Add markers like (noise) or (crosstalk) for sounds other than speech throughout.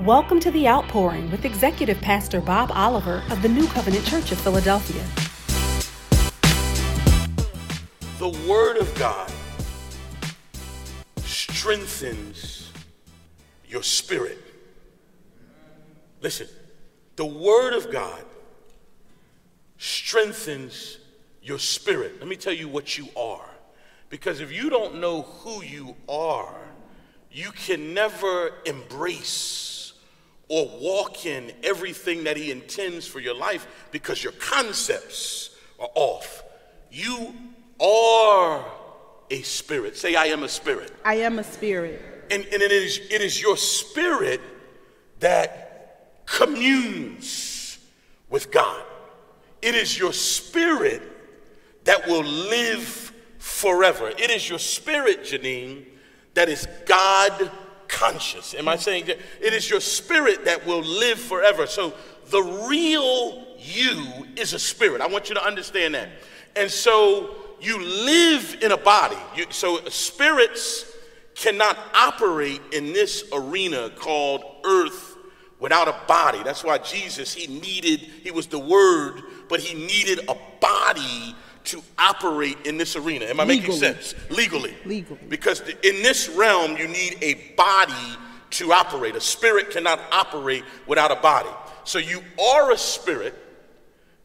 Welcome to The Outpouring with Executive Pastor Bob Oliver of the New Covenant Church of Philadelphia. The Word of God strengthens your spirit. Listen, the Word of God strengthens your spirit. Let me tell you what you are. Because if you don't know who you are, you can never embrace or walk in everything that He intends for your life because your concepts are off. You are a spirit. Say, I am a spirit. I am a spirit. And, and it, is, it is your spirit that communes with God. It is your spirit that will live forever. It is your spirit, Janine, that is God conscious. Am I saying that? It is your spirit that will live forever. So the real you is a spirit. I want you to understand that. And so you live in a body. You, so spirits cannot operate in this arena called earth without a body. That's why Jesus, he needed, he was the word, but he needed a body to operate in this arena. Am I Legally. making sense? Legally. Legally. Because th- in this realm, you need a body to operate. A spirit cannot operate without a body. So you are a spirit,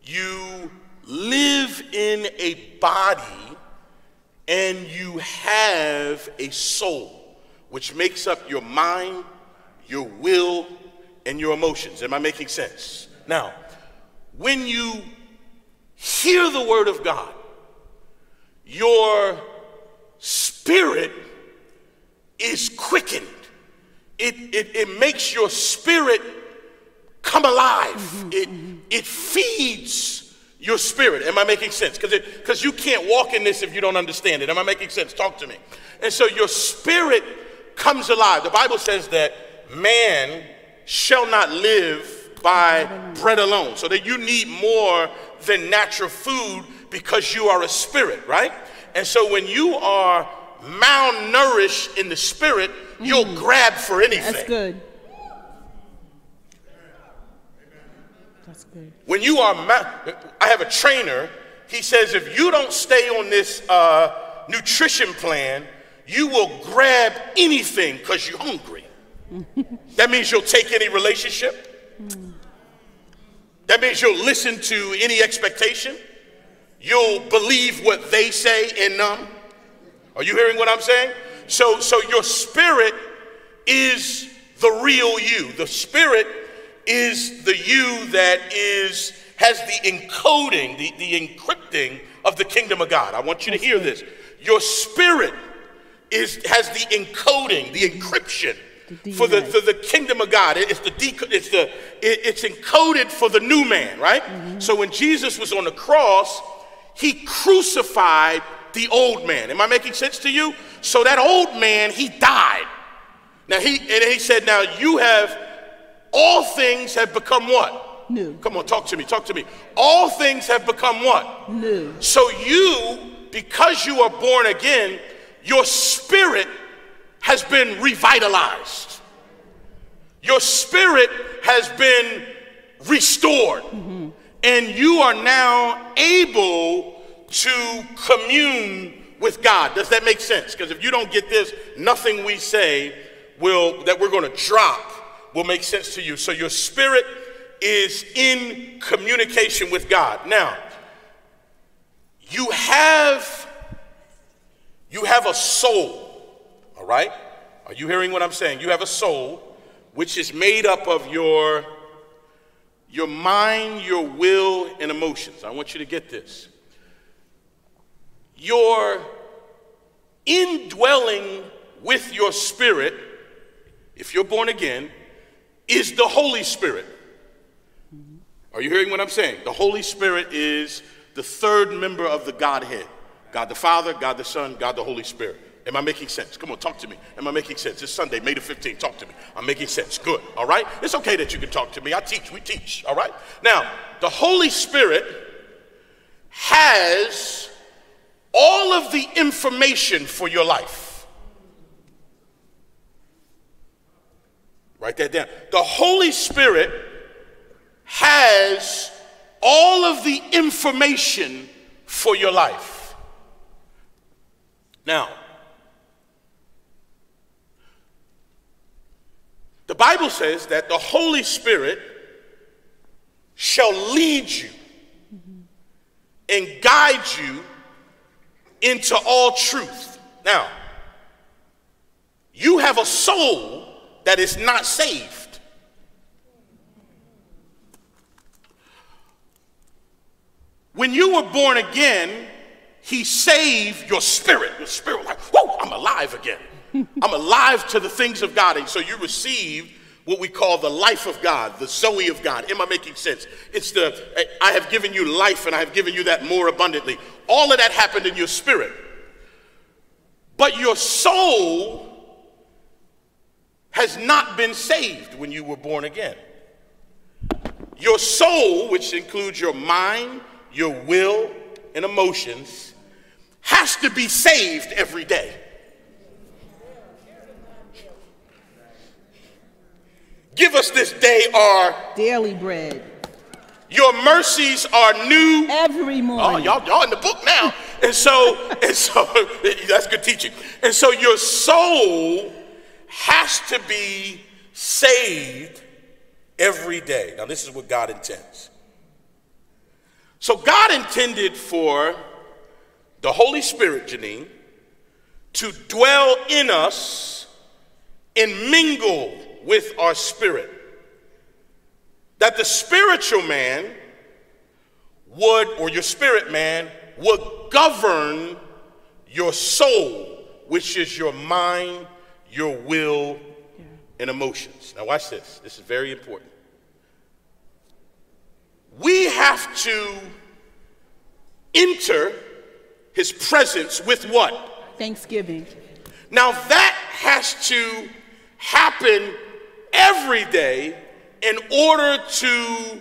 you live in a body, and you have a soul, which makes up your mind, your will, and your emotions. Am I making sense? Now, when you hear the word of God, your spirit is quickened. It, it, it makes your spirit come alive. It, it feeds your spirit. Am I making sense? Because you can't walk in this if you don't understand it. Am I making sense? Talk to me. And so your spirit comes alive. The Bible says that man shall not live by bread alone. So that you need more than natural food because you are a spirit, right? And so when you are malnourished in the spirit, you'll grab for anything. That's good. That's good. When you are, ma- I have a trainer. He says if you don't stay on this uh, nutrition plan, you will grab anything because you're hungry. (laughs) that means you'll take any relationship. That means you'll listen to any expectation. You'll believe what they say in none. Are you hearing what I'm saying? So, so your spirit is the real you. The spirit is the you that is has the encoding, the, the encrypting of the kingdom of God. I want you to hear this. Your spirit is has the encoding, the encryption for the, for the kingdom of God. It's the deco- it's the it's encoded for the new man, right? Mm-hmm. So when Jesus was on the cross, he crucified the old man. Am I making sense to you? So that old man, he died. Now he and he said, Now you have all things have become what? New. Come on, talk to me, talk to me. All things have become what? New. So you, because you are born again, your spirit has been revitalized. Your spirit has been restored. Mm-hmm. And you are now able to commune with God. Does that make sense? Because if you don't get this, nothing we say will that we're going to drop will make sense to you. So your spirit is in communication with God. Now, you have you have a soul, right? Are you hearing what I'm saying? You have a soul which is made up of your your mind, your will, and emotions. I want you to get this. Your indwelling with your spirit, if you're born again, is the Holy Spirit. Are you hearing what I'm saying? The Holy Spirit is the third member of the Godhead God the Father, God the Son, God the Holy Spirit. Am I making sense? Come on, talk to me. Am I making sense? It's Sunday, May the 15th. Talk to me. I'm making sense. Good. All right? It's okay that you can talk to me. I teach. We teach. All right? Now, the Holy Spirit has all of the information for your life. Write that down. The Holy Spirit has all of the information for your life. Now, the Bible says that the Holy Spirit shall lead you and guide you into all truth. Now, you have a soul that is not saved. When you were born again, he saved your spirit. Your spirit, like, whoa, I'm alive again. (laughs) I'm alive to the things of God. And so you receive what we call the life of God, the Zoe of God. Am I making sense? It's the, I have given you life and I have given you that more abundantly. All of that happened in your spirit. But your soul has not been saved when you were born again. Your soul, which includes your mind, your will, and emotions, has to be saved every day. Give us this day our daily bread. Your mercies are new every oh, morning. Oh, y'all, y'all in the book now. And so, (laughs) and so (laughs) that's good teaching. And so your soul has to be saved every day. Now, this is what God intends. So God intended for the Holy Spirit, Janine, to dwell in us and mingle with our spirit. That the spiritual man would, or your spirit man, would govern your soul, which is your mind, your will, and emotions. Now, watch this. This is very important. We have to enter his presence with what? Thanksgiving. Now, that has to happen every day in order to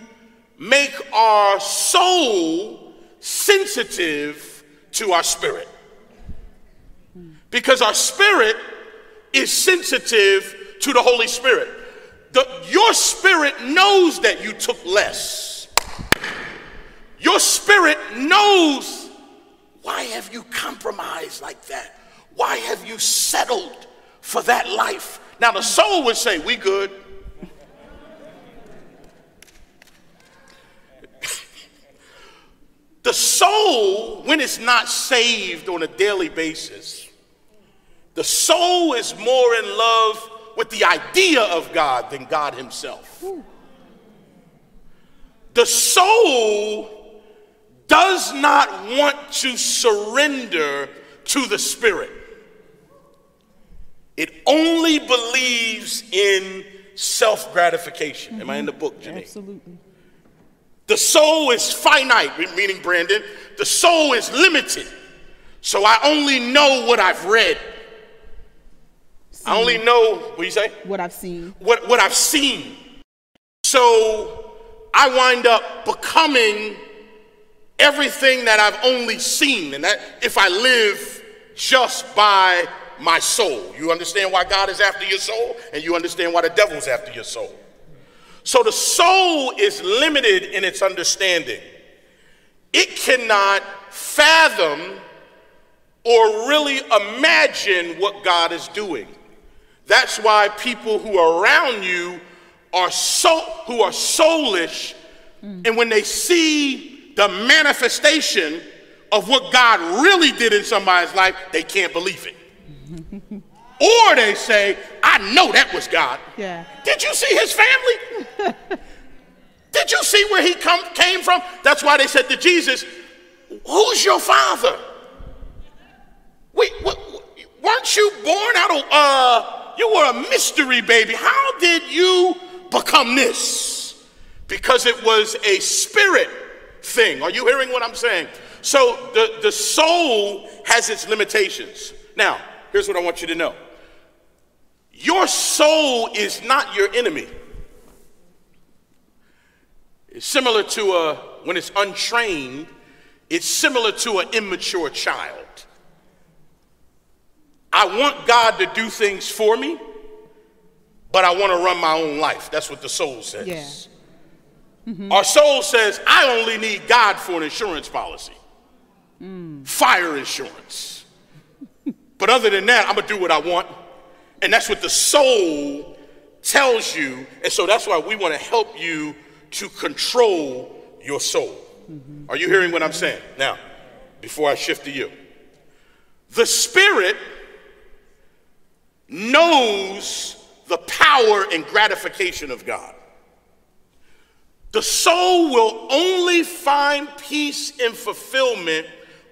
make our soul sensitive to our spirit. Because our spirit is sensitive to the Holy Spirit. The, your spirit knows that you took less. Your spirit knows why have you compromised like that? Why have you settled for that life? Now, the soul would say, We good. the soul, when it's not saved on a daily basis, the soul is more in love with the idea of God than God Himself. The soul does not want to surrender to the Spirit. It only believes in self gratification. Mm-hmm. Am I in the book, Janine? Absolutely. The soul is finite, meaning Brandon, the soul is limited. So I only know what I've read. Seen. I only know, what you say? What I've seen. What, what I've seen. So I wind up becoming everything that I've only seen. And that if I live just by my soul. You understand why God is after your soul, and you understand why the devil's after your soul. So the soul is limited in its understanding. It cannot fathom or really imagine what God is doing. That's why people who are around you are so who are soulish, mm. and when they see the manifestation of what God really did in somebody's life, they can't believe it. (laughs) or they say, I know that was God. Yeah. Did you see his family? (laughs) Did you see where he come, came from? That's why they said to Jesus, Who's your father? Wait, what, weren't you born out of, uh, you were a mystery baby. How did you become this? Because it was a spirit thing. Are you hearing what I'm saying? So the, the soul has its limitations. Now, here's what I want you to know your soul is not your enemy. It's similar to a, when it's untrained, it's similar to an immature child. I want God to do things for me, but I want to run my own life. That's what the soul says. Yeah. Mm-hmm. Our soul says, I only need God for an insurance policy, mm. fire insurance. But other than that, I'm going to do what I want. And that's what the soul tells you. And so that's why we want to help you to control your soul. Mm-hmm. Are you hearing what I'm saying? Now, before I shift to you, the spirit knows the power and gratification of God. The soul will only find peace and fulfillment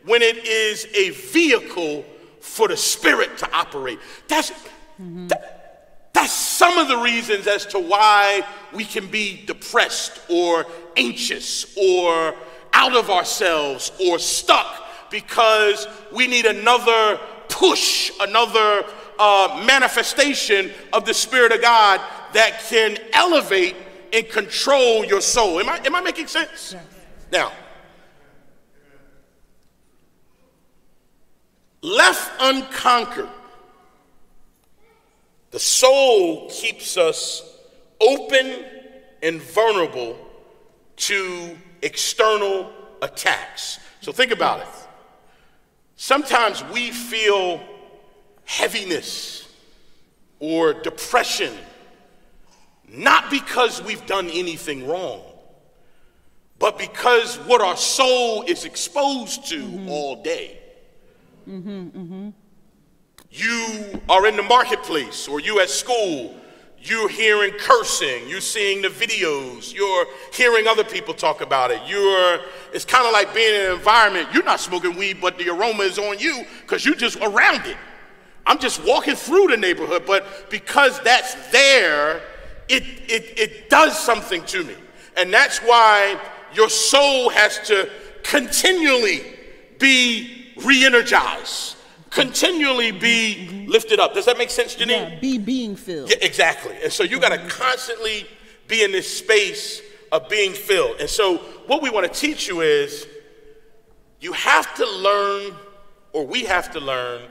when it is a vehicle for the spirit to operate. That's, mm-hmm. that, that's some of the reasons as to why we can be depressed or anxious or out of ourselves or stuck because we need another push, another uh, manifestation of the Spirit of God that can elevate and control your soul. Am I, am I making sense? Yes. Now, left unconquered, the soul keeps us open and vulnerable to external attacks. So think about it. Sometimes we feel heaviness or depression, not because we've done anything wrong, but because what our soul is exposed to mm-hmm. all day. Mm-hmm, mm-hmm. You are in the marketplace or you at school, you're hearing cursing, you're seeing the videos, you're hearing other people talk about it. You're it's kind of like being in an environment, you're not smoking weed, but the aroma is on you because you're just around it. I'm just walking through the neighborhood, but because that's there, it, it, it does something to me. And that's why your soul has to continually be re energized, continually be lifted up. Does that make sense, Janine? Yeah, be being filled. Yeah, exactly. And so you got to constantly be in this space of being filled. And so what we want to teach you is you have to learn, or we have to learn,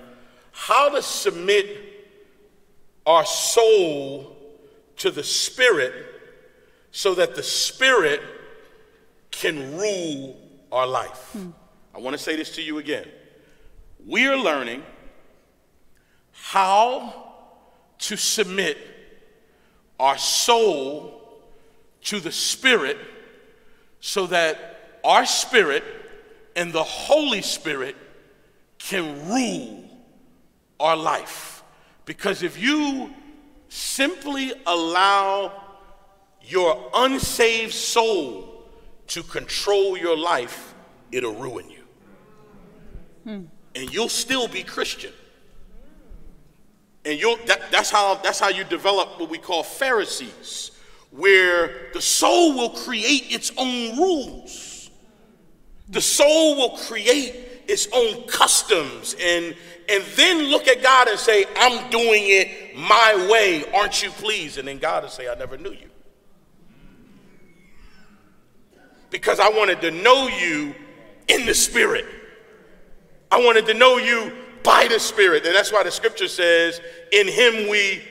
how to submit our soul to the Spirit so that the Spirit can rule our life. Hmm. I want to say this to you again. We are learning how to submit our soul to the Spirit so that our spirit and the Holy Spirit can rule our life. Because if you simply allow your unsaved soul to control your life, it'll ruin you. Hmm. And you'll still be Christian. And you'll, that, that's, how, that's how you develop what we call Pharisees, where the soul will create its own rules. The soul will create its own customs and, and then look at God and say, I'm doing it my way. Aren't you pleased? And then God will say, I never knew you. Because I wanted to know you in the Spirit. I wanted to know you by the Spirit. And that's why the scripture says, In Him we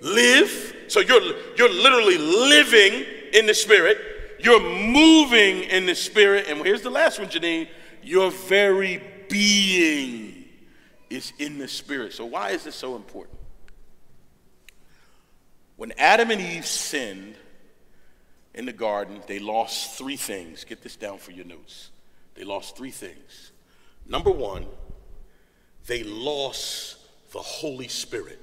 live. So you're, you're literally living in the Spirit. You're moving in the Spirit. And here's the last one, Janine. Your very being is in the spirit. So, why is this so important? When Adam and Eve sinned in the garden, they lost three things. Get this down for your notes. They lost three things. Number one, they lost the Holy Spirit.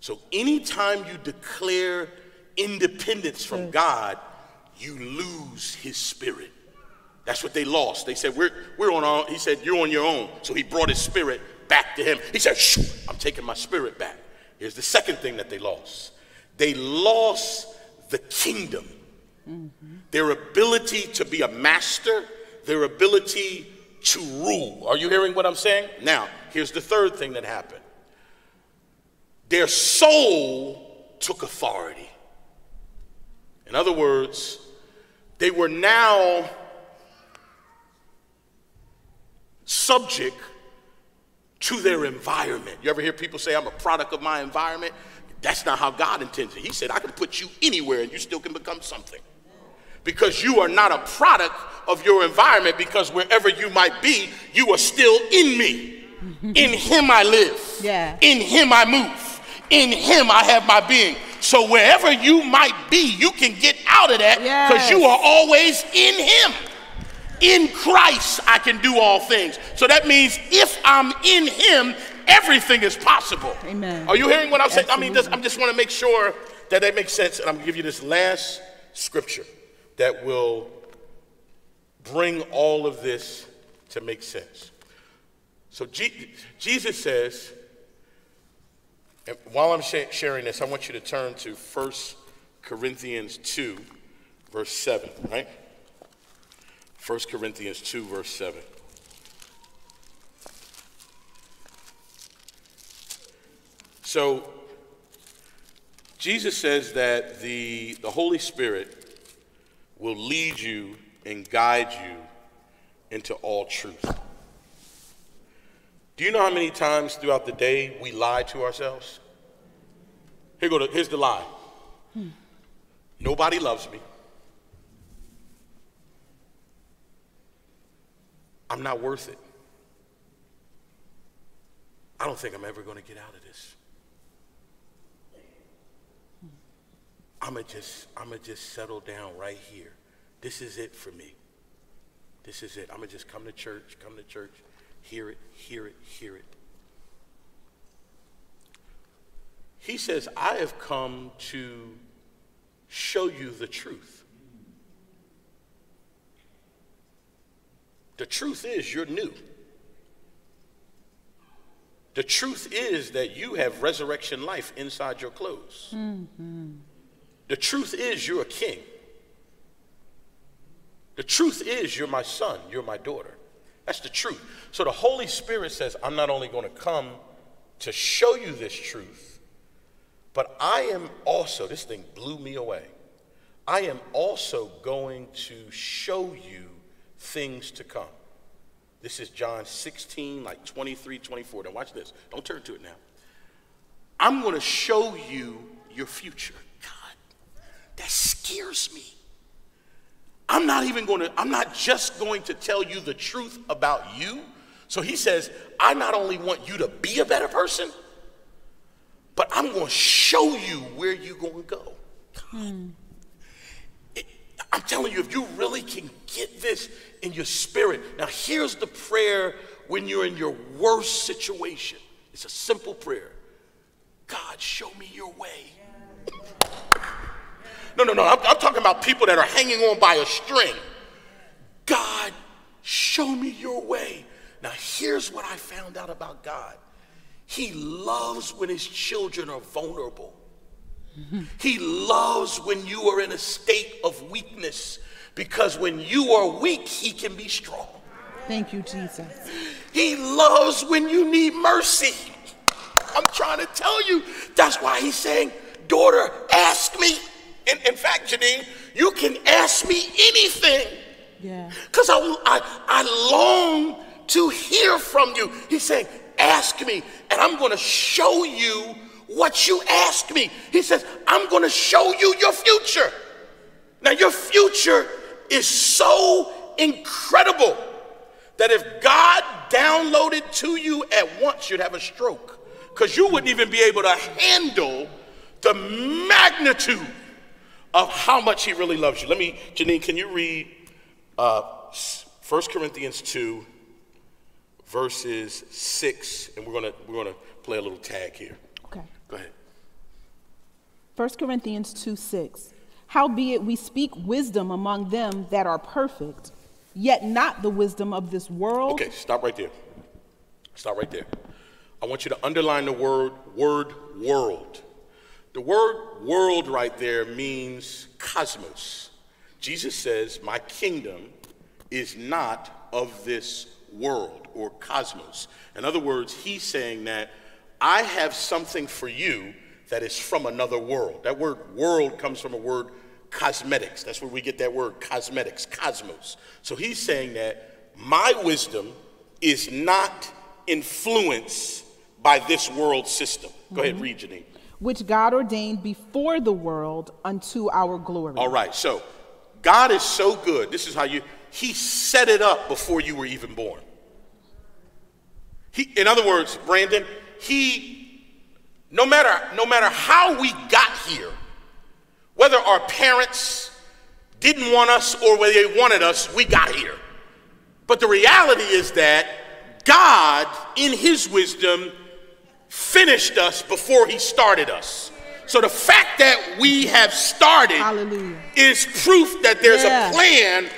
So, anytime you declare independence from God, you lose His Spirit. That's what they lost. They said, We're, we're on our own. He said, You're on your own. So he brought his spirit back to him. He said, Shh, I'm taking my spirit back. Here's the second thing that they lost they lost the kingdom, mm-hmm. their ability to be a master, their ability to rule. Are you hearing what I'm saying? Now, here's the third thing that happened their soul took authority. In other words, they were now subject to their environment. You ever hear people say, I'm a product of my environment? That's not how God intends it. He said, I can put you anywhere and you still can become something. Because you are not a product of your environment, because wherever you might be, you are still in me. In Him I live. Yeah. In Him I move. In Him I have my being. So wherever you might be, you can get out of that because Yes. you are always in Him. In Christ, I can do all things. So that means if I'm in Him, everything is possible. Amen. Are you hearing what I'm saying? I mean, just, Absolutely. I just want to make sure that that makes sense. And I'm going to give you this last scripture that will bring all of this to make sense. So Je- Jesus says, and while I'm sha- sharing this, I want you to turn to 1 Corinthians 2, verse 7, right? 1 Corinthians 2, verse 7. So, Jesus says that the, the Holy Spirit will lead you and guide you into all truth. Do you know how many times throughout the day we lie to ourselves? Here go to, here's the lie. Hmm. Nobody loves me. I'm not worth it. I don't think I'm ever going to get out of this. I'm gonna just, I'm gonna just settle down right here. This is it for me. This is it. I'm gonna just come to church, come to church, hear it, hear it, hear it. He says, I have come to show you the truth. The truth is you're new. The truth is that you have resurrection life inside your clothes. Mm-hmm. The truth is you're a king. The truth is you're my son, you're my daughter. That's the truth. So the Holy Spirit says, I'm not only going to come to show you this truth, but I am also, this thing blew me away. I am also going to show you things to come. This is John 16, like 23, 24. Now watch this. Don't turn to it now. I'm going to show you your future. God, that scares me. I'm not even going to, I'm not just going to tell you the truth about you. So he says, I not only want you to be a better person, but I'm going to show you where you're going to go. It- I'm telling you, if you really can get this in your spirit. Now, here's the prayer when you're in your worst situation it's a simple prayer God, show me your way. No, no, no. I'm, I'm talking about people that are hanging on by a string. God, show me your way. Now, here's what I found out about God He loves when His children are vulnerable. He loves when you are in a state of weakness because when you are weak, He can be strong. Thank you, Jesus. He loves when you need mercy. I'm trying to tell you. That's why he's saying, daughter, ask me. In, in fact, Janine, you can ask me anything. Yeah. Because I, I, I long to hear from you. He's saying, ask me, and I'm going to show you what you ask me. He says, I'm going to show you your future. Now, your future is so incredible that if God downloaded to you at once, you'd have a stroke because you wouldn't even be able to handle the magnitude of how much He really loves you. Let me, Janine, can you read uh, 1 Corinthians 2, verses 6, and we're gonna we're gonna play a little tag here. Okay. Go ahead. 1 Corinthians 2 6. Howbeit we speak wisdom among them that are perfect, yet not the wisdom of this world. Okay, stop right there. Stop right there. I want you to underline the word word world. The word world right there means cosmos. Jesus says, "My kingdom is not of this world or cosmos." In other words, he's saying that I have something for you that is from another world. That word world comes from a word cosmetics. That's where we get that word cosmetics, cosmos. So he's saying that my wisdom is not influenced by this world system. Go ahead, mm-hmm. read Janine. Which God ordained before the world unto our glory. All right, so God is so good. This is how you, He set it up before you were even born. He, in other words, Brandon, He, no matter, no matter how we got here, whether our parents didn't want us or whether they wanted us, we got here. But the reality is that God, in His wisdom, finished us before He started us. So the fact that we have started Hallelujah. is proof that there's Yeah. a plan,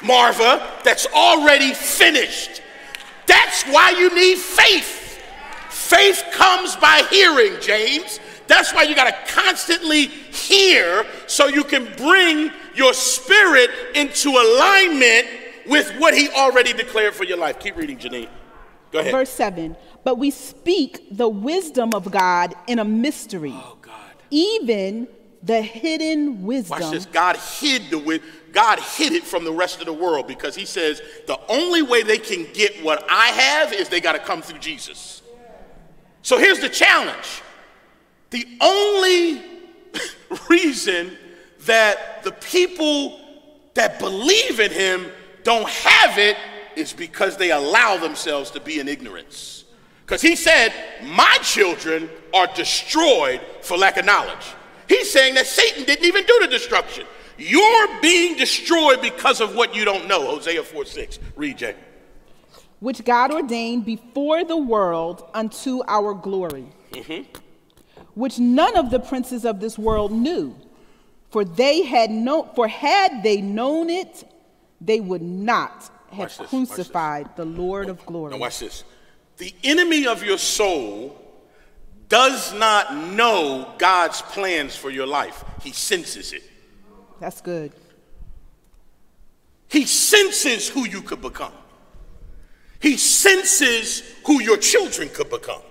Marva, that's already finished. That's why you need faith. Faith comes by hearing, James. That's why you got to constantly hear so you can bring your spirit into alignment with what he already declared for your life. Keep reading, Janine. Go ahead. Verse 7 But we speak the wisdom of God in a mystery, oh, God. even the hidden wisdom. Watch this. God hid the wi- God hid it from the rest of the world because he says the only way they can get what I have is they got to come through Jesus. So here's the challenge. The only (laughs) reason that the people that believe in him don't have it is because they allow themselves to be in ignorance. Because he said, My children are destroyed for lack of knowledge. He's saying that Satan didn't even do the destruction. You're being destroyed because of what you don't know. Hosea 4 6. Read, Jay. which God ordained before the world unto our glory, mm-hmm. which none of the princes of this world knew. For they had known, for had they known it, they would not have Watch this, crucified the Lord of glory. Now, watch this. The enemy of your soul does not know God's plans for your life, he senses it. That's good. He senses who you could become. He senses who your children could become.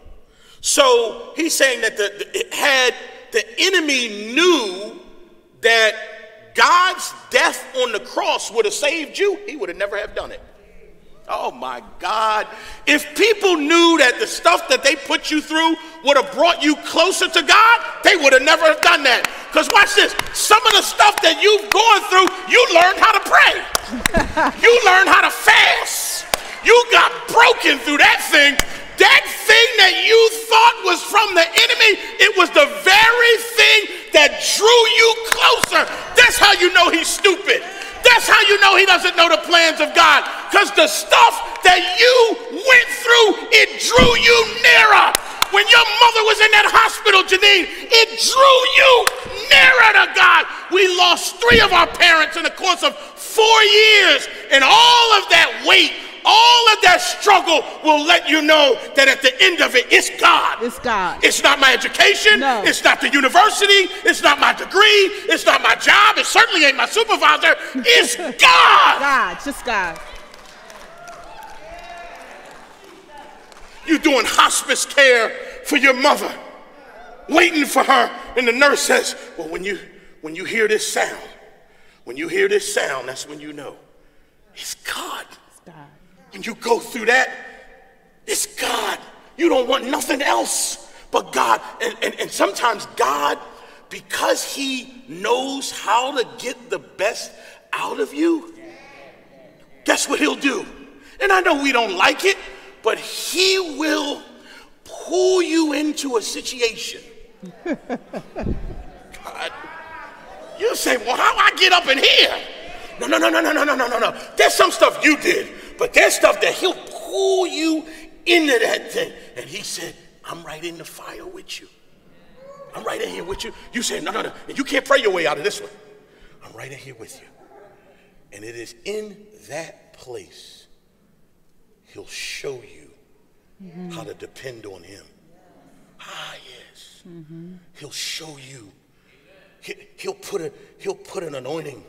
So he's saying that the, the- it had the enemy knew that God's death on the cross would have saved you, he would have never have done it. Oh my God. If people knew that the stuff that they put you through would have brought you closer to God, they would have never have done that. Because watch this some of the stuff that you've gone through, you learned how to pray, you learned how to fast, you got broken through that thing. That thing that you thought was from the enemy, it was the very thing that drew you closer. That's how you know he's stupid. That's how you know he doesn't know the plans of God. Because the stuff that you went through, it drew you nearer. When your mother was in that hospital, Janine, it drew you nearer to God. We lost three of our parents in the course of four years. And all of that weight, all of that struggle will let you know that at the end of it, it's God. It's God. It's not my education. No. It's not the university. It's not my degree. It's not my job. It certainly ain't my supervisor. It's (laughs) God. God, just God. You're doing hospice care for your mother, waiting for her, and the nurse says, "Well, when you when you hear this sound, when you hear this sound, that's when you know it's God." When you go through that, it's God. You don't want nothing else but God. And, and, and sometimes God, because He knows how to get the best out of you, guess what He'll do? And I know we don't like it, but He will pull you into a situation. (laughs) God. You say, well, how I get up in here? No, no, no, no, no, no, no, no, no. There's some stuff you did, but there's stuff that he'll pull you into that thing. And he said, I'm right in the fire with you. I'm right in here with you. You say, no, no, no. And you can't pray your way out of this one. I'm right in here with you. And it is in that place he'll show you how to depend on him. Ah, yes. He'll show you. He, he'll put a he'll put an anointing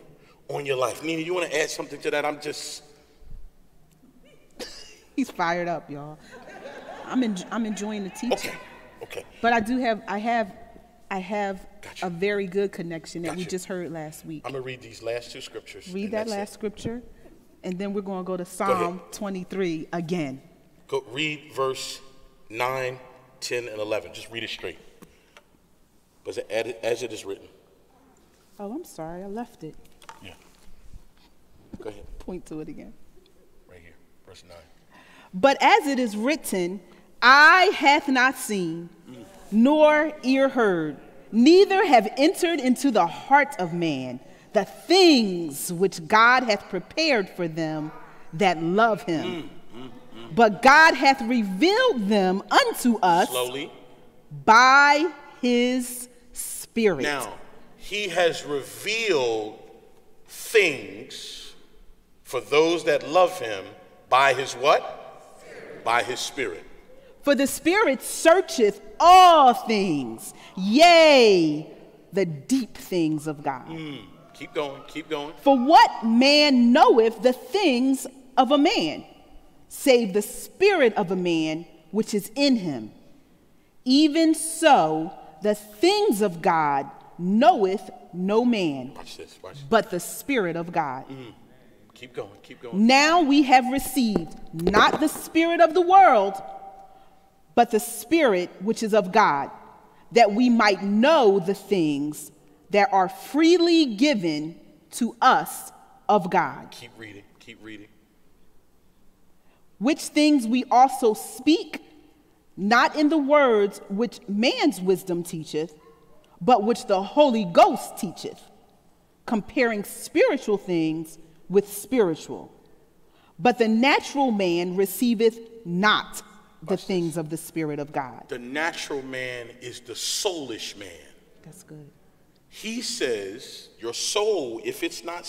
on your life. Nina, you want to add something to that? I'm just He's fired up, y'all. I'm en- I'm enjoying the teaching. okay. Okay. But I do have I have I have Gotcha. a very good connection that we just heard last week. I'm gonna read these last two scriptures. Read that that's it. last scripture, and then we're going to go to. Psalm 23 again. Go read verse 9, 10, and 11. Just read it straight. But as it is written. Oh, I'm sorry, I left it. Yeah. Go ahead. Point to it again. Right here, verse 9. But as it is written, eye hath not seen, nor ear heard, neither have entered into the heart of man the things which God hath prepared for them that love him. Mm, mm, mm. But God hath revealed them unto us slowly by his Spirit. Now, he has revealed things for those that love him by his what? By his Spirit. For the Spirit searcheth all things, yea, the deep things of God. Mm. Keep going, keep going. For what man knoweth the things of a man, save the spirit of a man which is in him? Even so, the things of God knoweth no man, watch this, watch this. but the Spirit of God. Mm. Keep going, keep going. Now we have received not the Spirit of the world, but the Spirit which is of God, that we might know the things that are freely given to us of God. Keep reading, keep reading. Which things we also speak, not in the words which man's wisdom teacheth, but which the Holy Ghost teacheth, comparing spiritual things with spiritual. But the natural man receiveth not the things of the Spirit of God. The natural man is the soulish man. That's good. He says your soul, if it's not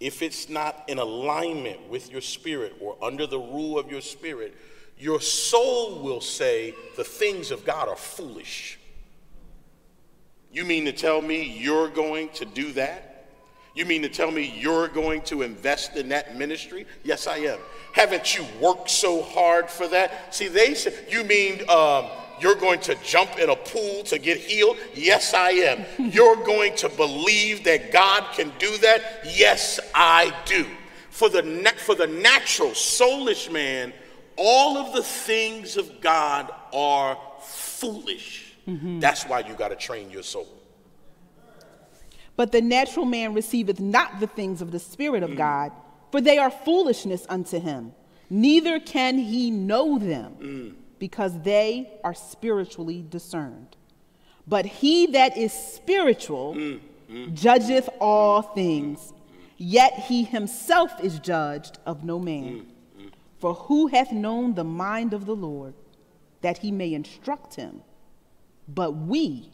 if it's not in alignment with your spirit or under the rule of your spirit, your soul will say the things of God are foolish. You mean to tell me you're going to do that? You mean to tell me you're going to invest in that ministry? Yes, I am. Haven't you worked so hard for that? See, they said, you mean um, you're going to jump in a pool to get healed? Yes, I am. (laughs) You're going to believe that God can do that? Yes, I do. For the, for the natural, soulish man, all of the things of God are foolish. Mm-hmm. That's why you got to train your soul. But the natural man receiveth not the things of the Spirit of mm. God, for they are foolishness unto him, neither can he know them. Mm because they are spiritually discerned. But he that is spiritual mm, judgeth all things, yet he himself is judged of no man. For who hath known the mind of the Lord, that he may instruct him? But we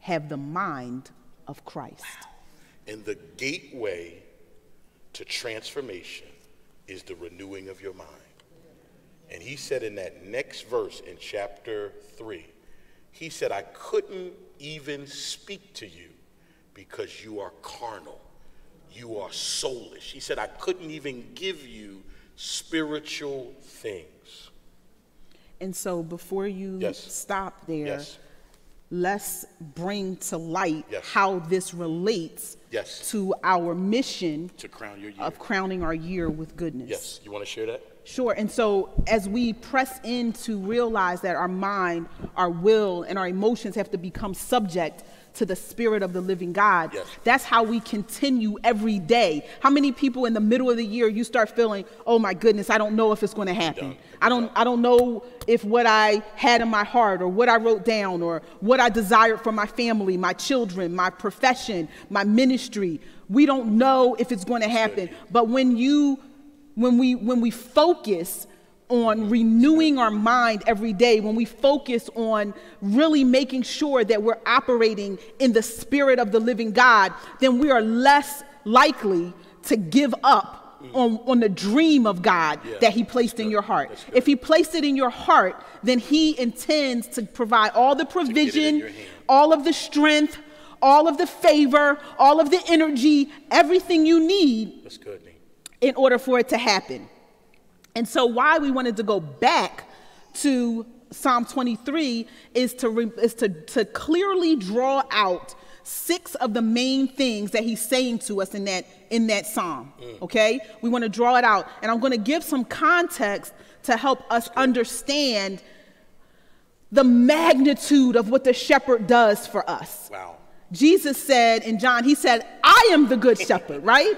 have the mind of Christ. Wow. And the gateway to transformation is the renewing of your mind. And he said in that next verse in chapter 3, he said, I couldn't even speak to you because you are carnal. You are soulish. He said, I couldn't even give you spiritual things. And so before you yes. stop there, yes. Let's bring to light yes. how this relates to our mission to crown your year. of crowning our year with goodness. Yes. You want to share that? Sure. And so as we press in to realize that our mind, our will, and our emotions have to become subject to the spirit of the living God, yes. that's how we continue every day. How many people in the middle of the year you start feeling, oh my goodness, I don't know if it's going to happen. I don't I don't know if what I had in my heart or what I wrote down or what I desired for my family, my children, my profession, my ministry. We don't know if it's going to happen. But when you when we when we focus on renewing our mind every day, when we focus on really making sure that we're operating in the spirit of the living God, then we are less likely to give up on, on the dream of God yeah, that He placed in your heart. If He placed it in your heart, then He intends to provide all the provision, all of the strength, all of the favor, all of the energy, everything you need. In order for it to happen. And so, why we wanted to go back to Psalm 23 is to, re, is to, to clearly draw out six of the main things that he's saying to us in that, in that psalm. Mm. Okay? We want to draw it out. And I'm going to give some context to help us understand the magnitude of what the shepherd does for us. Wow. Jesus said in John, He said, I am the good shepherd, (laughs) right?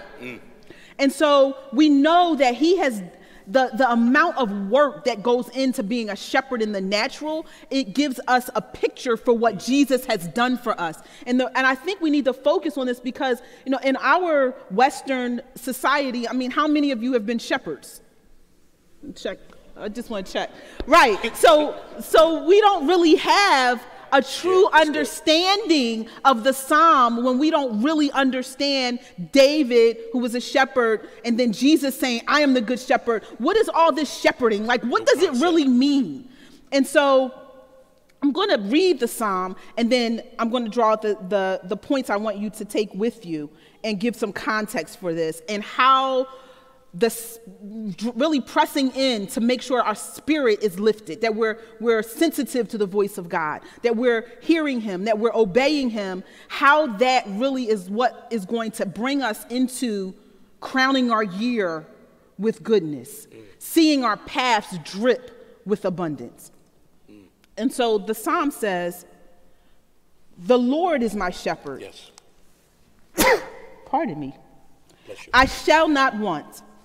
And so we know that He has the, the amount of work that goes into being a shepherd in the natural, it gives us a picture for what Jesus has done for us. And, the, and I think we need to focus on this because, you know, in our Western society, I mean, how many of you have been shepherds? Check. I just want to check. Right. So, so we don't really have a true understanding of the psalm when we don't really understand David, who was a shepherd, and then Jesus saying, I am the good shepherd. What is all this shepherding? Like, what does it really mean? And so I'm going to read the psalm and then I'm going to draw the, the, the points I want you to take with you and give some context for this and how this really pressing in to make sure our spirit is lifted, that we're, we're sensitive to the voice of God, that we're hearing Him, that we're obeying Him, how that really is what is going to bring us into crowning our year with goodness, seeing our paths drip with abundance. And so the psalm says, The Lord is my shepherd. Yes. (coughs) Pardon me. Bless you. I shall not want.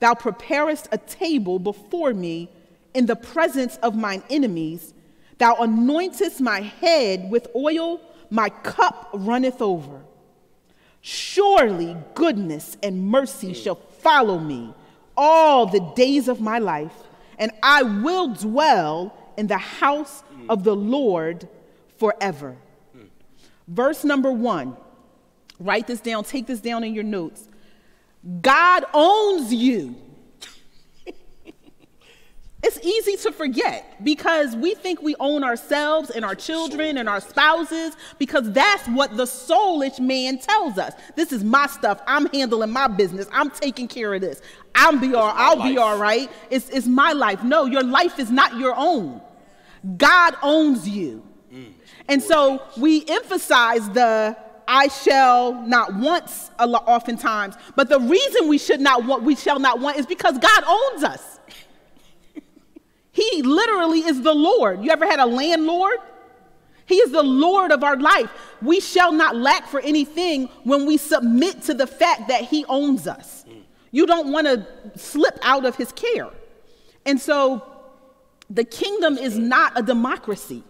Thou preparest a table before me in the presence of mine enemies. Thou anointest my head with oil, my cup runneth over. Surely goodness and mercy shall follow me all the days of my life, and I will dwell in the house of the Lord forever. Hmm. Verse number one. Write this down, take this down in your notes. God owns you. It's easy to forget because we think we own ourselves and our children and our spouses because that's what the soulish man tells us. This is my stuff. I'm handling my business. I'm taking care of this. I'm be all, I'll be all right. It's, it's my life. No, your life is not your own. God owns you. And so we emphasize the I shall not once a lot oftentimes, but the reason we should not want we shall not want is because God owns us. (laughs) He literally is the Lord. You ever had a landlord? He is the Lord of our life. We shall not lack for anything when we submit to the fact that He owns us. You don't want to slip out of His care. And so the kingdom is not a democracy.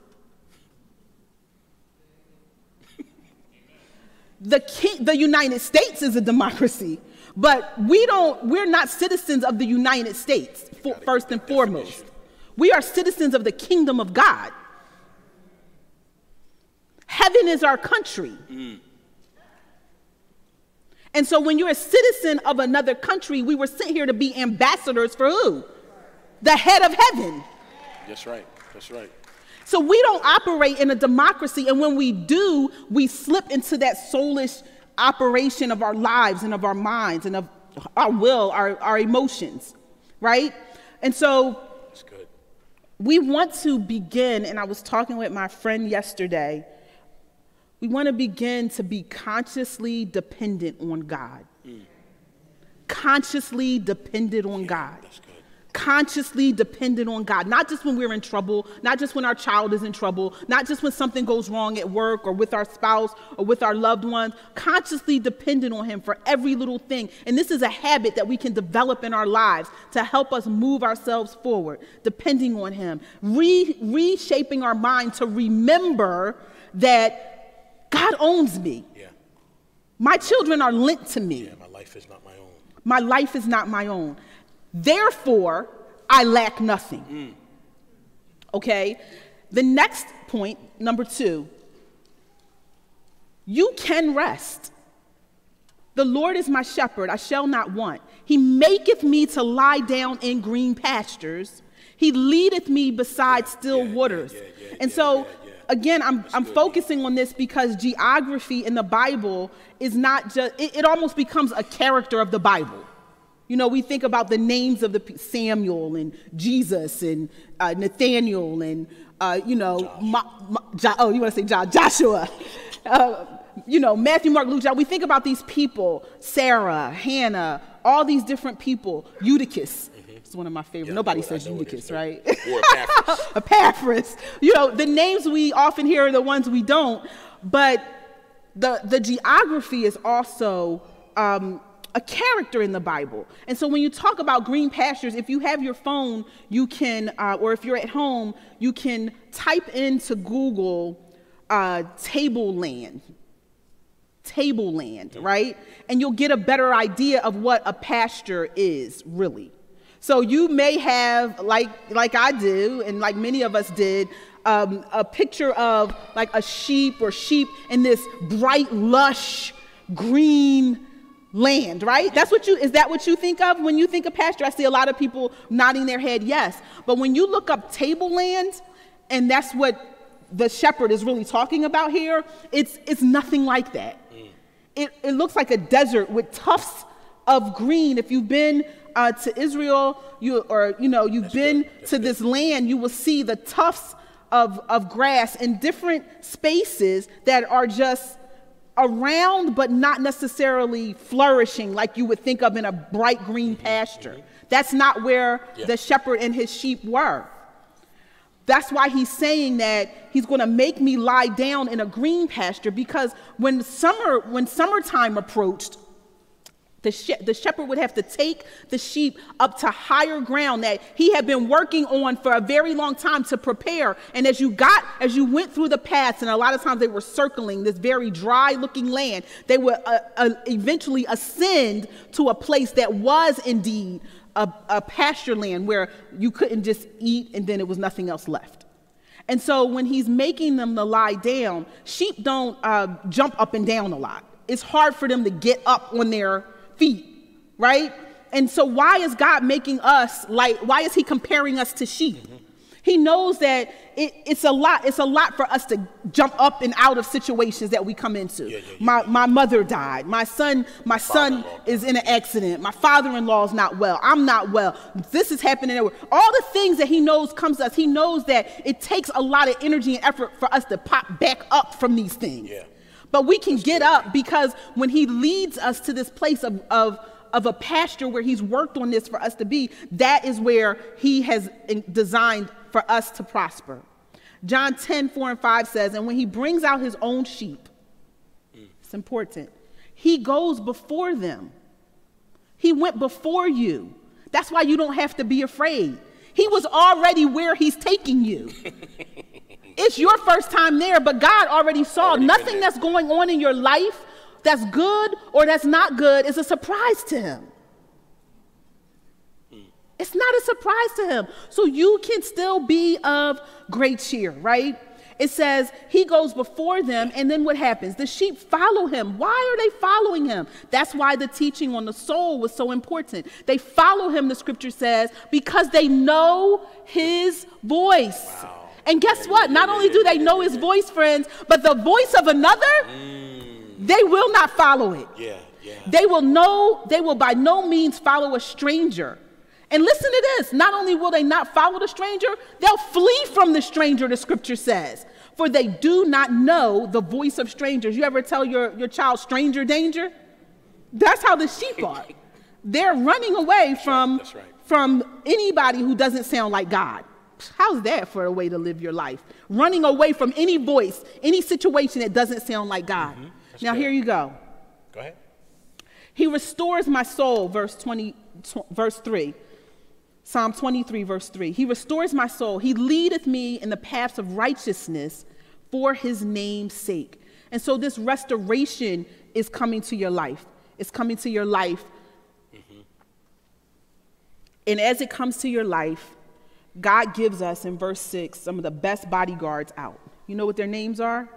The, king, the United States is a democracy, but we don't, we're not citizens of the United States, for, first and foremost. We are citizens of the kingdom of God. Heaven is our country. Mm. And so when you're a citizen of another country, we were sent here to be ambassadors for who? The head of heaven. That's right. That's right. So we don't operate in a democracy, and when we do, we slip into that soulish operation of our lives and of our minds and of our will, our, our emotions, right? And so we want to begin, and I was talking with my friend yesterday. We want to begin to be consciously dependent on God. Consciously dependent on God. Consciously dependent on God. Not just when we're in trouble, not just when our child is in trouble, not just when something goes wrong at work or with our spouse or with our loved ones. Consciously dependent on Him for every little thing. And this is a habit that we can develop in our lives to help us move ourselves forward, depending on Him. Re- reshaping our mind to remember that God owns me. Yeah. My children are lent to me. Yeah. My life is not my own. My life is not my own. Therefore, I lack nothing. Mm. Okay? The next point, number two, you can rest. The Lord is my shepherd, I shall not want. He maketh me to lie down in green pastures. He leadeth me beside still yeah, waters. yeah, yeah, and so, again, I'm, I'm focusing on this because geography in the Bible is not just, it, it almost becomes a character of the Bible. You know, we think about the names of the Samuel and Jesus and uh, Nathaniel and, uh, you know, Ma, Ma, jo, oh, you want to say John, Joshua. Uh, you know, Matthew, Mark, Luke, John. We think about these people, Sarah, Hannah, all these different people, Eutychus. It's one of my favorite. Yeah, Nobody says Eutychus, right? Or Epaphras. (laughs) Epaphras. You know, the names we often hear are the ones we don't, but the, the geography is also um, a character in the Bible. And so when you talk about green pastures, if you have your phone, you can, uh, or if you're at home, you can type into Google uh, tableland. Tableland, right? And you'll get a better idea of what a pasture is, really. So you may have, like, like I do, and like many of us did, um, a picture of like a sheep or sheep in this bright, lush, green land, right? That's what you is that what you think of when you think of pasture? I see a lot of people nodding their head yes. But when you look up tableland, and that's what the shepherd is really talking about here, it's it's nothing like that. Mm. It, it looks like a desert with tufts of green. If you've been uh, to Israel, you or you know you've That's been to good. this land, you will see the tufts of, of grass in different spaces that are just around but not necessarily flourishing like you would think of in a bright green mm-hmm. pasture. Mm-hmm. That's not where yeah. the shepherd and his sheep were. That's why he's saying that he's going to make me lie down in a green pasture because when summer when summertime approached the, the shepherd would have to take the sheep up to higher ground that he had been working on for a very long time to prepare. And as you got, as you went through the paths, and a lot of times they were circling this very dry looking land, they would uh, uh, eventually ascend to a place that was indeed a, a pasture land where you couldn't just eat and then it was nothing else left. And so when he's making them to lie down, sheep don't uh, jump up and down a lot. It's hard for them to get up on their feet, right? And so, why is God making us like, why is He comparing us to sheep? Mm-hmm. He knows that it, it's a lot, it's a lot for us to jump up and out of situations that we come into. Yeah, yeah, yeah. My, my mother died. My son, my son is in an accident. My father-in-law is not well. I'm not well. This is happening. All the things that he knows comes to us. He knows that it takes a lot of energy and effort for us to pop back up from these things. But we can get up because when He leads us to this place of, of, of a pasture where He's worked on this for us to be, that is where He has designed for us to prosper. John 10, 4 and 5 says, And when He brings out His own sheep, it's important, He goes before them. He went before you. That's why you don't have to be afraid. He was already where He's taking you. (laughs) It's your first time there, but God already saw already nothing that's going on in your life that's good or that's not good is a surprise to him. Hmm. It's not a surprise to him. So you can still be of great cheer, right? It says he goes before them, and then what happens? The sheep follow him. Why are they following him? That's why the teaching on the soul was so important. They follow him, the scripture says, because they know his voice. Wow. And guess what? Not only do they know his voice, friends, but the voice of another, mm. they will not follow it. Yeah, yeah. They will know, they will by no means follow a stranger. And listen to this not only will they not follow the stranger, they'll flee from the stranger, the scripture says. For they do not know the voice of strangers. You ever tell your, your child stranger danger? That's how the sheep (laughs) are. They're running away from, right. from anybody who doesn't sound like God. How's that for a way to live your life? Running away from any voice, any situation that doesn't sound like God. Mm-hmm. Now, good. here you go. Go ahead. He restores my soul, verse 20, tw- verse 3. Psalm 23, verse 3. He restores my soul. He leadeth me in the paths of righteousness for his name's sake. And so, this restoration is coming to your life. It's coming to your life. Mm-hmm. And as it comes to your life, God gives us in verse 6 some of the best bodyguards out. You know what their names are?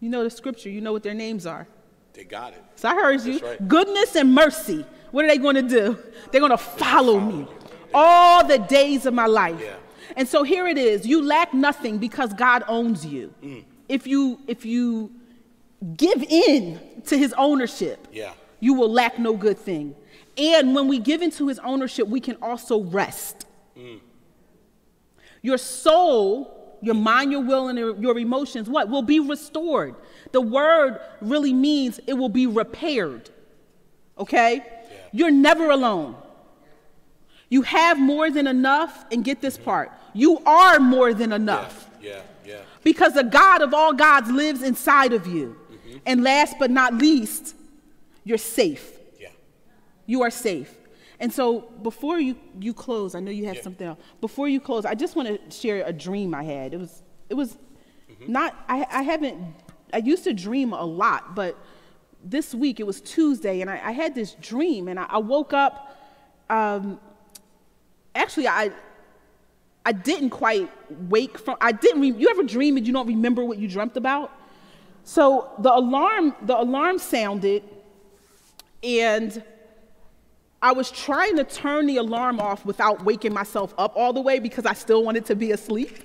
You know the scripture, you know what their names are. They got it. So I heard you. Right. Goodness and mercy. What are they going to do? They're going to follow, follow me all the days of my life. Yeah. And so here it is. You lack nothing because God owns you. Mm. If you if you give in to his ownership, Yeah. you will lack no good thing. And when we give into his ownership, we can also rest. Your soul, your mind, your will, and your emotions, what? Will be restored. The word really means it will be repaired. Okay? You're never alone. You have more than enough, and get this mm-hmm. part you are more than enough Yeah, yeah. because the God of all gods lives inside of you. Mm-hmm. And last but not least, you're safe. Yeah. You are safe. And so before you, you close, I know you have Yeah. something else. Before you close, I just want to share a dream I had. It was it was not I, I haven't I used to dream a lot, but this week it was Tuesday and I, I had this dream and I, I woke up um, actually I I didn't quite wake from I didn't re, you ever dream and you don't remember what you dreamt about? So the alarm the alarm sounded and I was trying to turn the alarm off without waking myself up all the way because I still wanted to be asleep.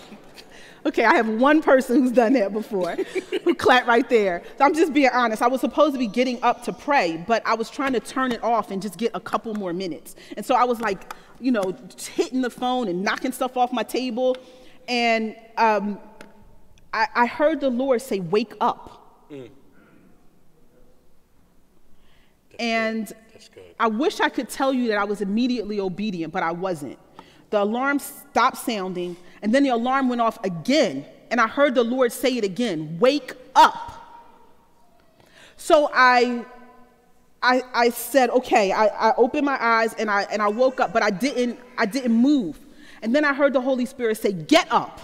(laughs) okay, I have one person who's done that before (laughs) who clapped right there. So I'm just being honest. I was supposed to be getting up to pray, but I was trying to turn it off and just get a couple more minutes. And so I was like, you know, hitting the phone and knocking stuff off my table. And um, I, I heard the Lord say, Wake up. And That's good. I wish I could tell you that I was immediately obedient, but I wasn't. The alarm stopped sounding, and then the alarm went off again, and I heard the Lord say it again Wake up. So I, I, I said, okay, I, I opened my eyes and I, and I woke up, but I didn't, I didn't move. And then I heard the Holy Spirit say, Get up.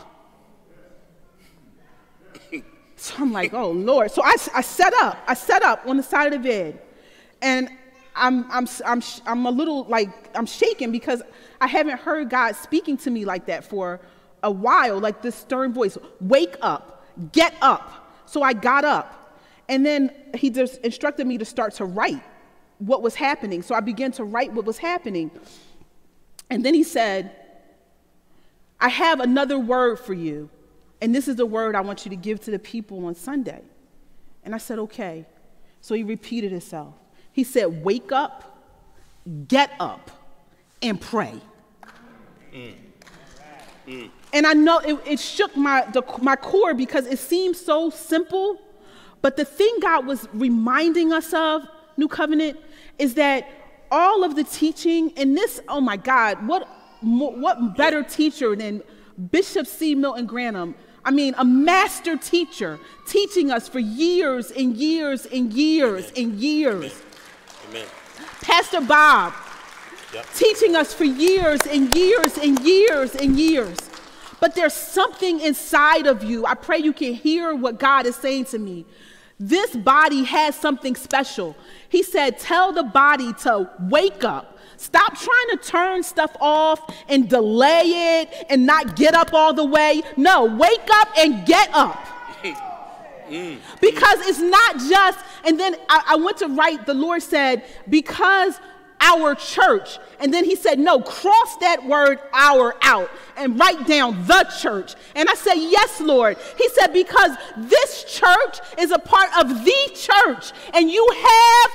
So I'm like, oh Lord. So I, I set up. I set up on the side of the bed. And I'm, I'm, I'm, I'm a little like, I'm shaking because I haven't heard God speaking to me like that for a while, like this stern voice wake up, get up. So I got up. And then he just instructed me to start to write what was happening. So I began to write what was happening. And then he said, I have another word for you. And this is the word I want you to give to the people on Sunday. And I said, okay. So he repeated himself. He said, wake up, get up, and pray. And I know it, it shook my, the, my core because it seemed so simple. But the thing God was reminding us of, New Covenant, is that all of the teaching, and this, oh my God, what, what better teacher than Bishop C. Milton Grantham? I mean, a master teacher teaching us for years and years and years and years. Amen. Pastor Bob Yep. teaching us for years and years and years and years. But there's something inside of you. I pray you can hear what God is saying to me. This body has something special. He said, Tell the body to wake up. Stop trying to turn stuff off and delay it and not get up all the way. No, wake up and get up. (laughs) Mm. Because it's not just, and then I, I went to write, the Lord said, because our church, and then he said, no, cross that word our out and write down the church. And I said, yes, Lord. He said, because this church is a part of the church, and you have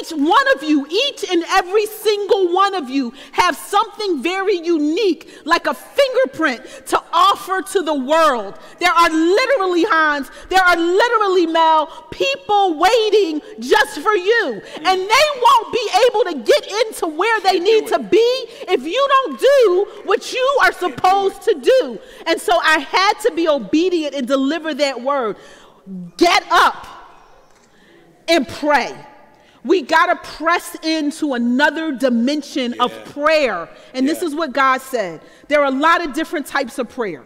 each one of you, each and every single one of you, have something very unique, like a fingerprint to offer to the world. There are literally, Hans, there are literally, Mel, people waiting just for you. And they won't be able to get into where they need to be if you don't do what you are supposed to do. And so I had to be obedient and deliver that word. Get up and pray. We got to press into another dimension of prayer. And this is what God said. There are a lot of different types of prayer.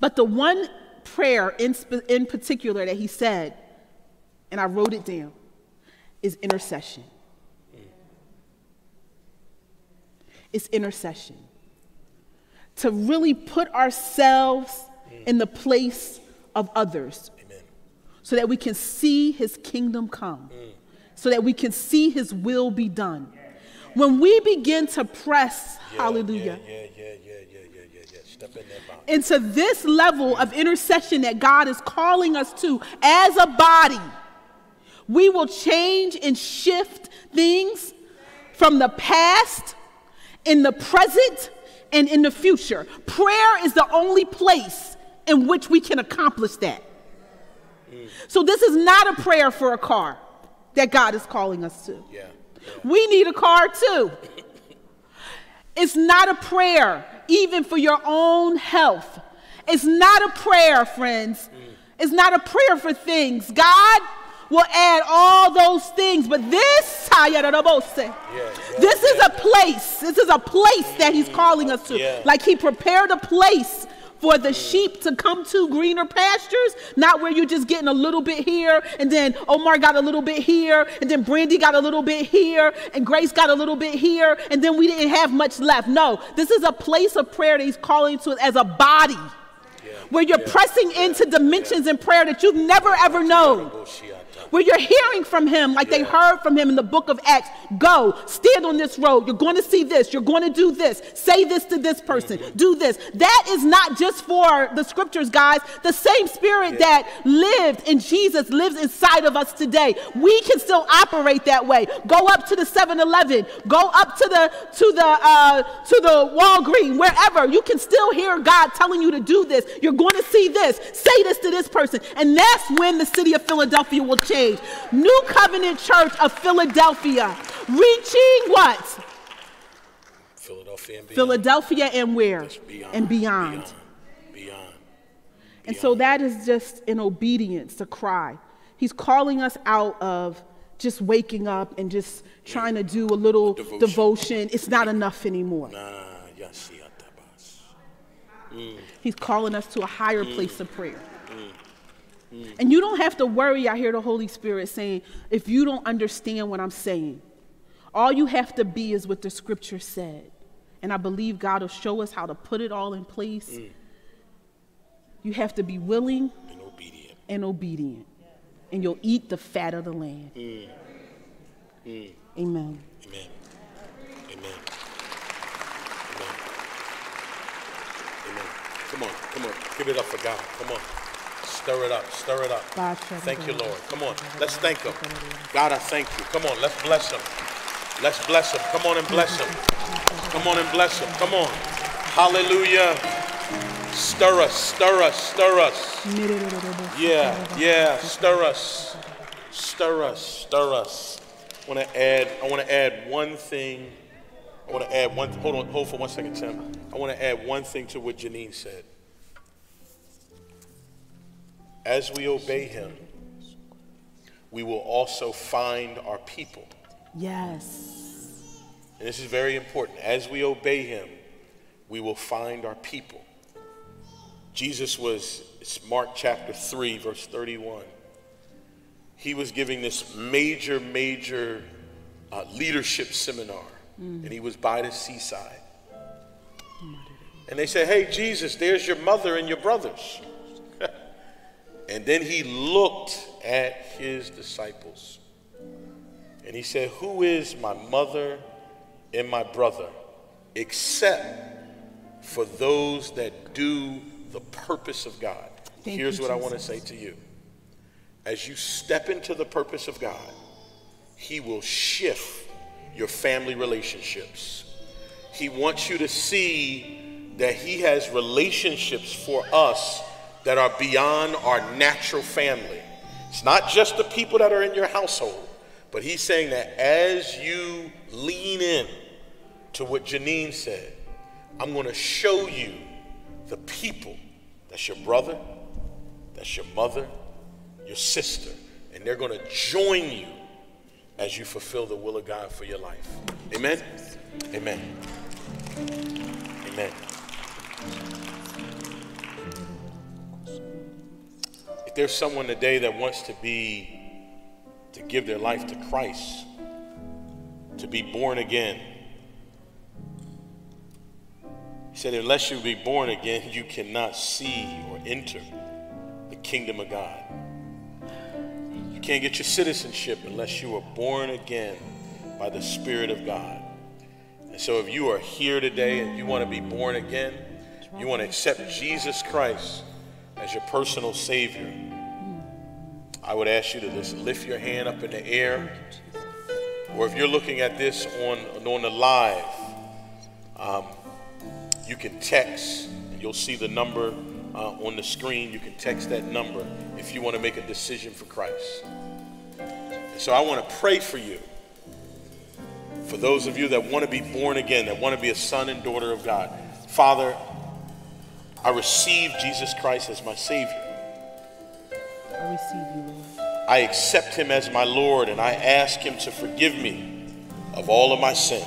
But the one prayer in, sp- in particular that he said, and I wrote it down, is intercession. It's intercession. To really put ourselves mm. in the place of others. Amen. so that we can see his kingdom come, mm. so that we can see his will be done. When we begin to press, Yeah, hallelujah, Yeah, yeah, Step in into this level of intercession that God is calling us to as a body, we will change and shift things from the past, in the present, and in the future. Prayer is the only place in which we can accomplish that. Mm. So, this is not a prayer for a car that God is calling us to. Yeah. We need a car too. (laughs) It's not a prayer, even for your own health. It's not a prayer, friends. Mm. It's not a prayer for things. God will add all those things, but this, this is a place. This is a place that He's calling us to. Yeah. Like He prepared a place for the sheep to come to greener pastures, not where you're just getting a little bit here, and then Omar got a little bit here, and then Brandy got a little bit here, and Grace got a little bit here, and then we didn't have much left. No, this is a place of prayer that He's calling to as a body, where you're pressing into dimensions in prayer that you've never ever known where you're hearing from him like they heard from him in the book of Acts. Go, stand on this road. You're going to see this. You're going to do this. Say this to this person. Do this. That is not just for the scriptures, guys. The same spirit that lived in Jesus lives inside of us today. We can still operate that way. Go up to the 7-Eleven. Go up to the to the uh, to the Walgreen, wherever. You can still hear God telling you to do this. You're going to see this. Say this to this person. And that's when the city of Philadelphia will change. New Covenant Church of Philadelphia, reaching what? Philadelphia and beyond. Philadelphia and where? Beyond, and beyond. Beyond. beyond. And so that is just an obedience to cry. He's calling us out of just waking up and just trying to do a little Devotion. devotion. It's not enough anymore. Nah, atabas. Mm. He's calling us to a higher mm. place of prayer. Mm. And you don't have to worry, I hear the Holy Spirit saying, if you don't understand what I'm saying. All you have to be is what the scripture said. And I believe God will show us how to put it all in place. Mm. You have to be willing And obedient. and obedient, and you'll eat the fat of the land. Mm. Amen. Amen. Amen. Amen. Amen. Come on, come on. Give it up for God. Come on. Stir it up. Stir it up. Thank you, Lord. Come on. Let's thank Him. God, I thank you. Come on. Let's bless Him. Let's bless Him. Come on and bless Him. Come on and bless Him. Come on. Hallelujah. Stir us. Stir us. Stir us. Yeah, yeah, stir us. Stir us, stir us. I want to add, I want to add one thing. I want to add one, hold on, hold for one second, Tim. I want to add one thing to what Janine said. As we obey him, we will also find our people. Yes. And this is very important. As we obey him, we will find our people. Jesus was, it's Mark chapter 3, verse 31. He was giving this major, major uh, leadership seminar, and he was by the seaside. And they said, Hey, Jesus, there's your mother and your brothers. And then he looked at his disciples and he said, Who is my mother and my brother except for those that do the purpose of God? Thank Here's you, what I want to say to you. As you step into the purpose of God, He will shift your family relationships. He wants you to see that He has relationships for us that are beyond our natural family. It's not just the people that are in your household, but He's saying that as you lean in to what Janine said, I'm going to show you the people that's your brother, that's your mother, your sister, and they're going to join you as you fulfill the will of God for your life. Amen? Amen. Amen. There's someone today that wants to be, to give their life to Christ, to be born again, he said, unless you be born again, you cannot see or enter the kingdom of God. You can't get your citizenship unless you are born again by the Spirit of God. And so if you are here today and you want to be born again, you want to accept Jesus Christ as your personal Savior, I would ask you to just lift your hand up in the air. Or if you're looking at this on, on the live, um, you can text, and you'll see the number uh, on the screen. You can text that number if you want to make a decision for Christ. So I want to pray for you. For those of you that want to be born again, that want to be a son and daughter of God. Father, I receive Jesus Christ as my Savior. I receive you, Lord. I accept Him as my Lord and I ask Him to forgive me of all of my sin.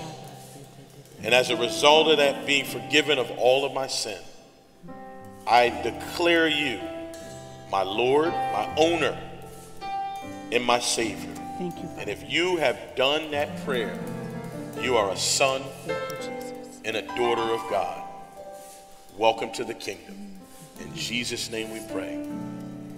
And as a result of that being forgiven of all of my sin, I declare you my Lord, my owner, and my Savior. Thank you. And if you have done that prayer, you are a son you, and a daughter of God. Welcome to the kingdom. In Jesus' name we pray.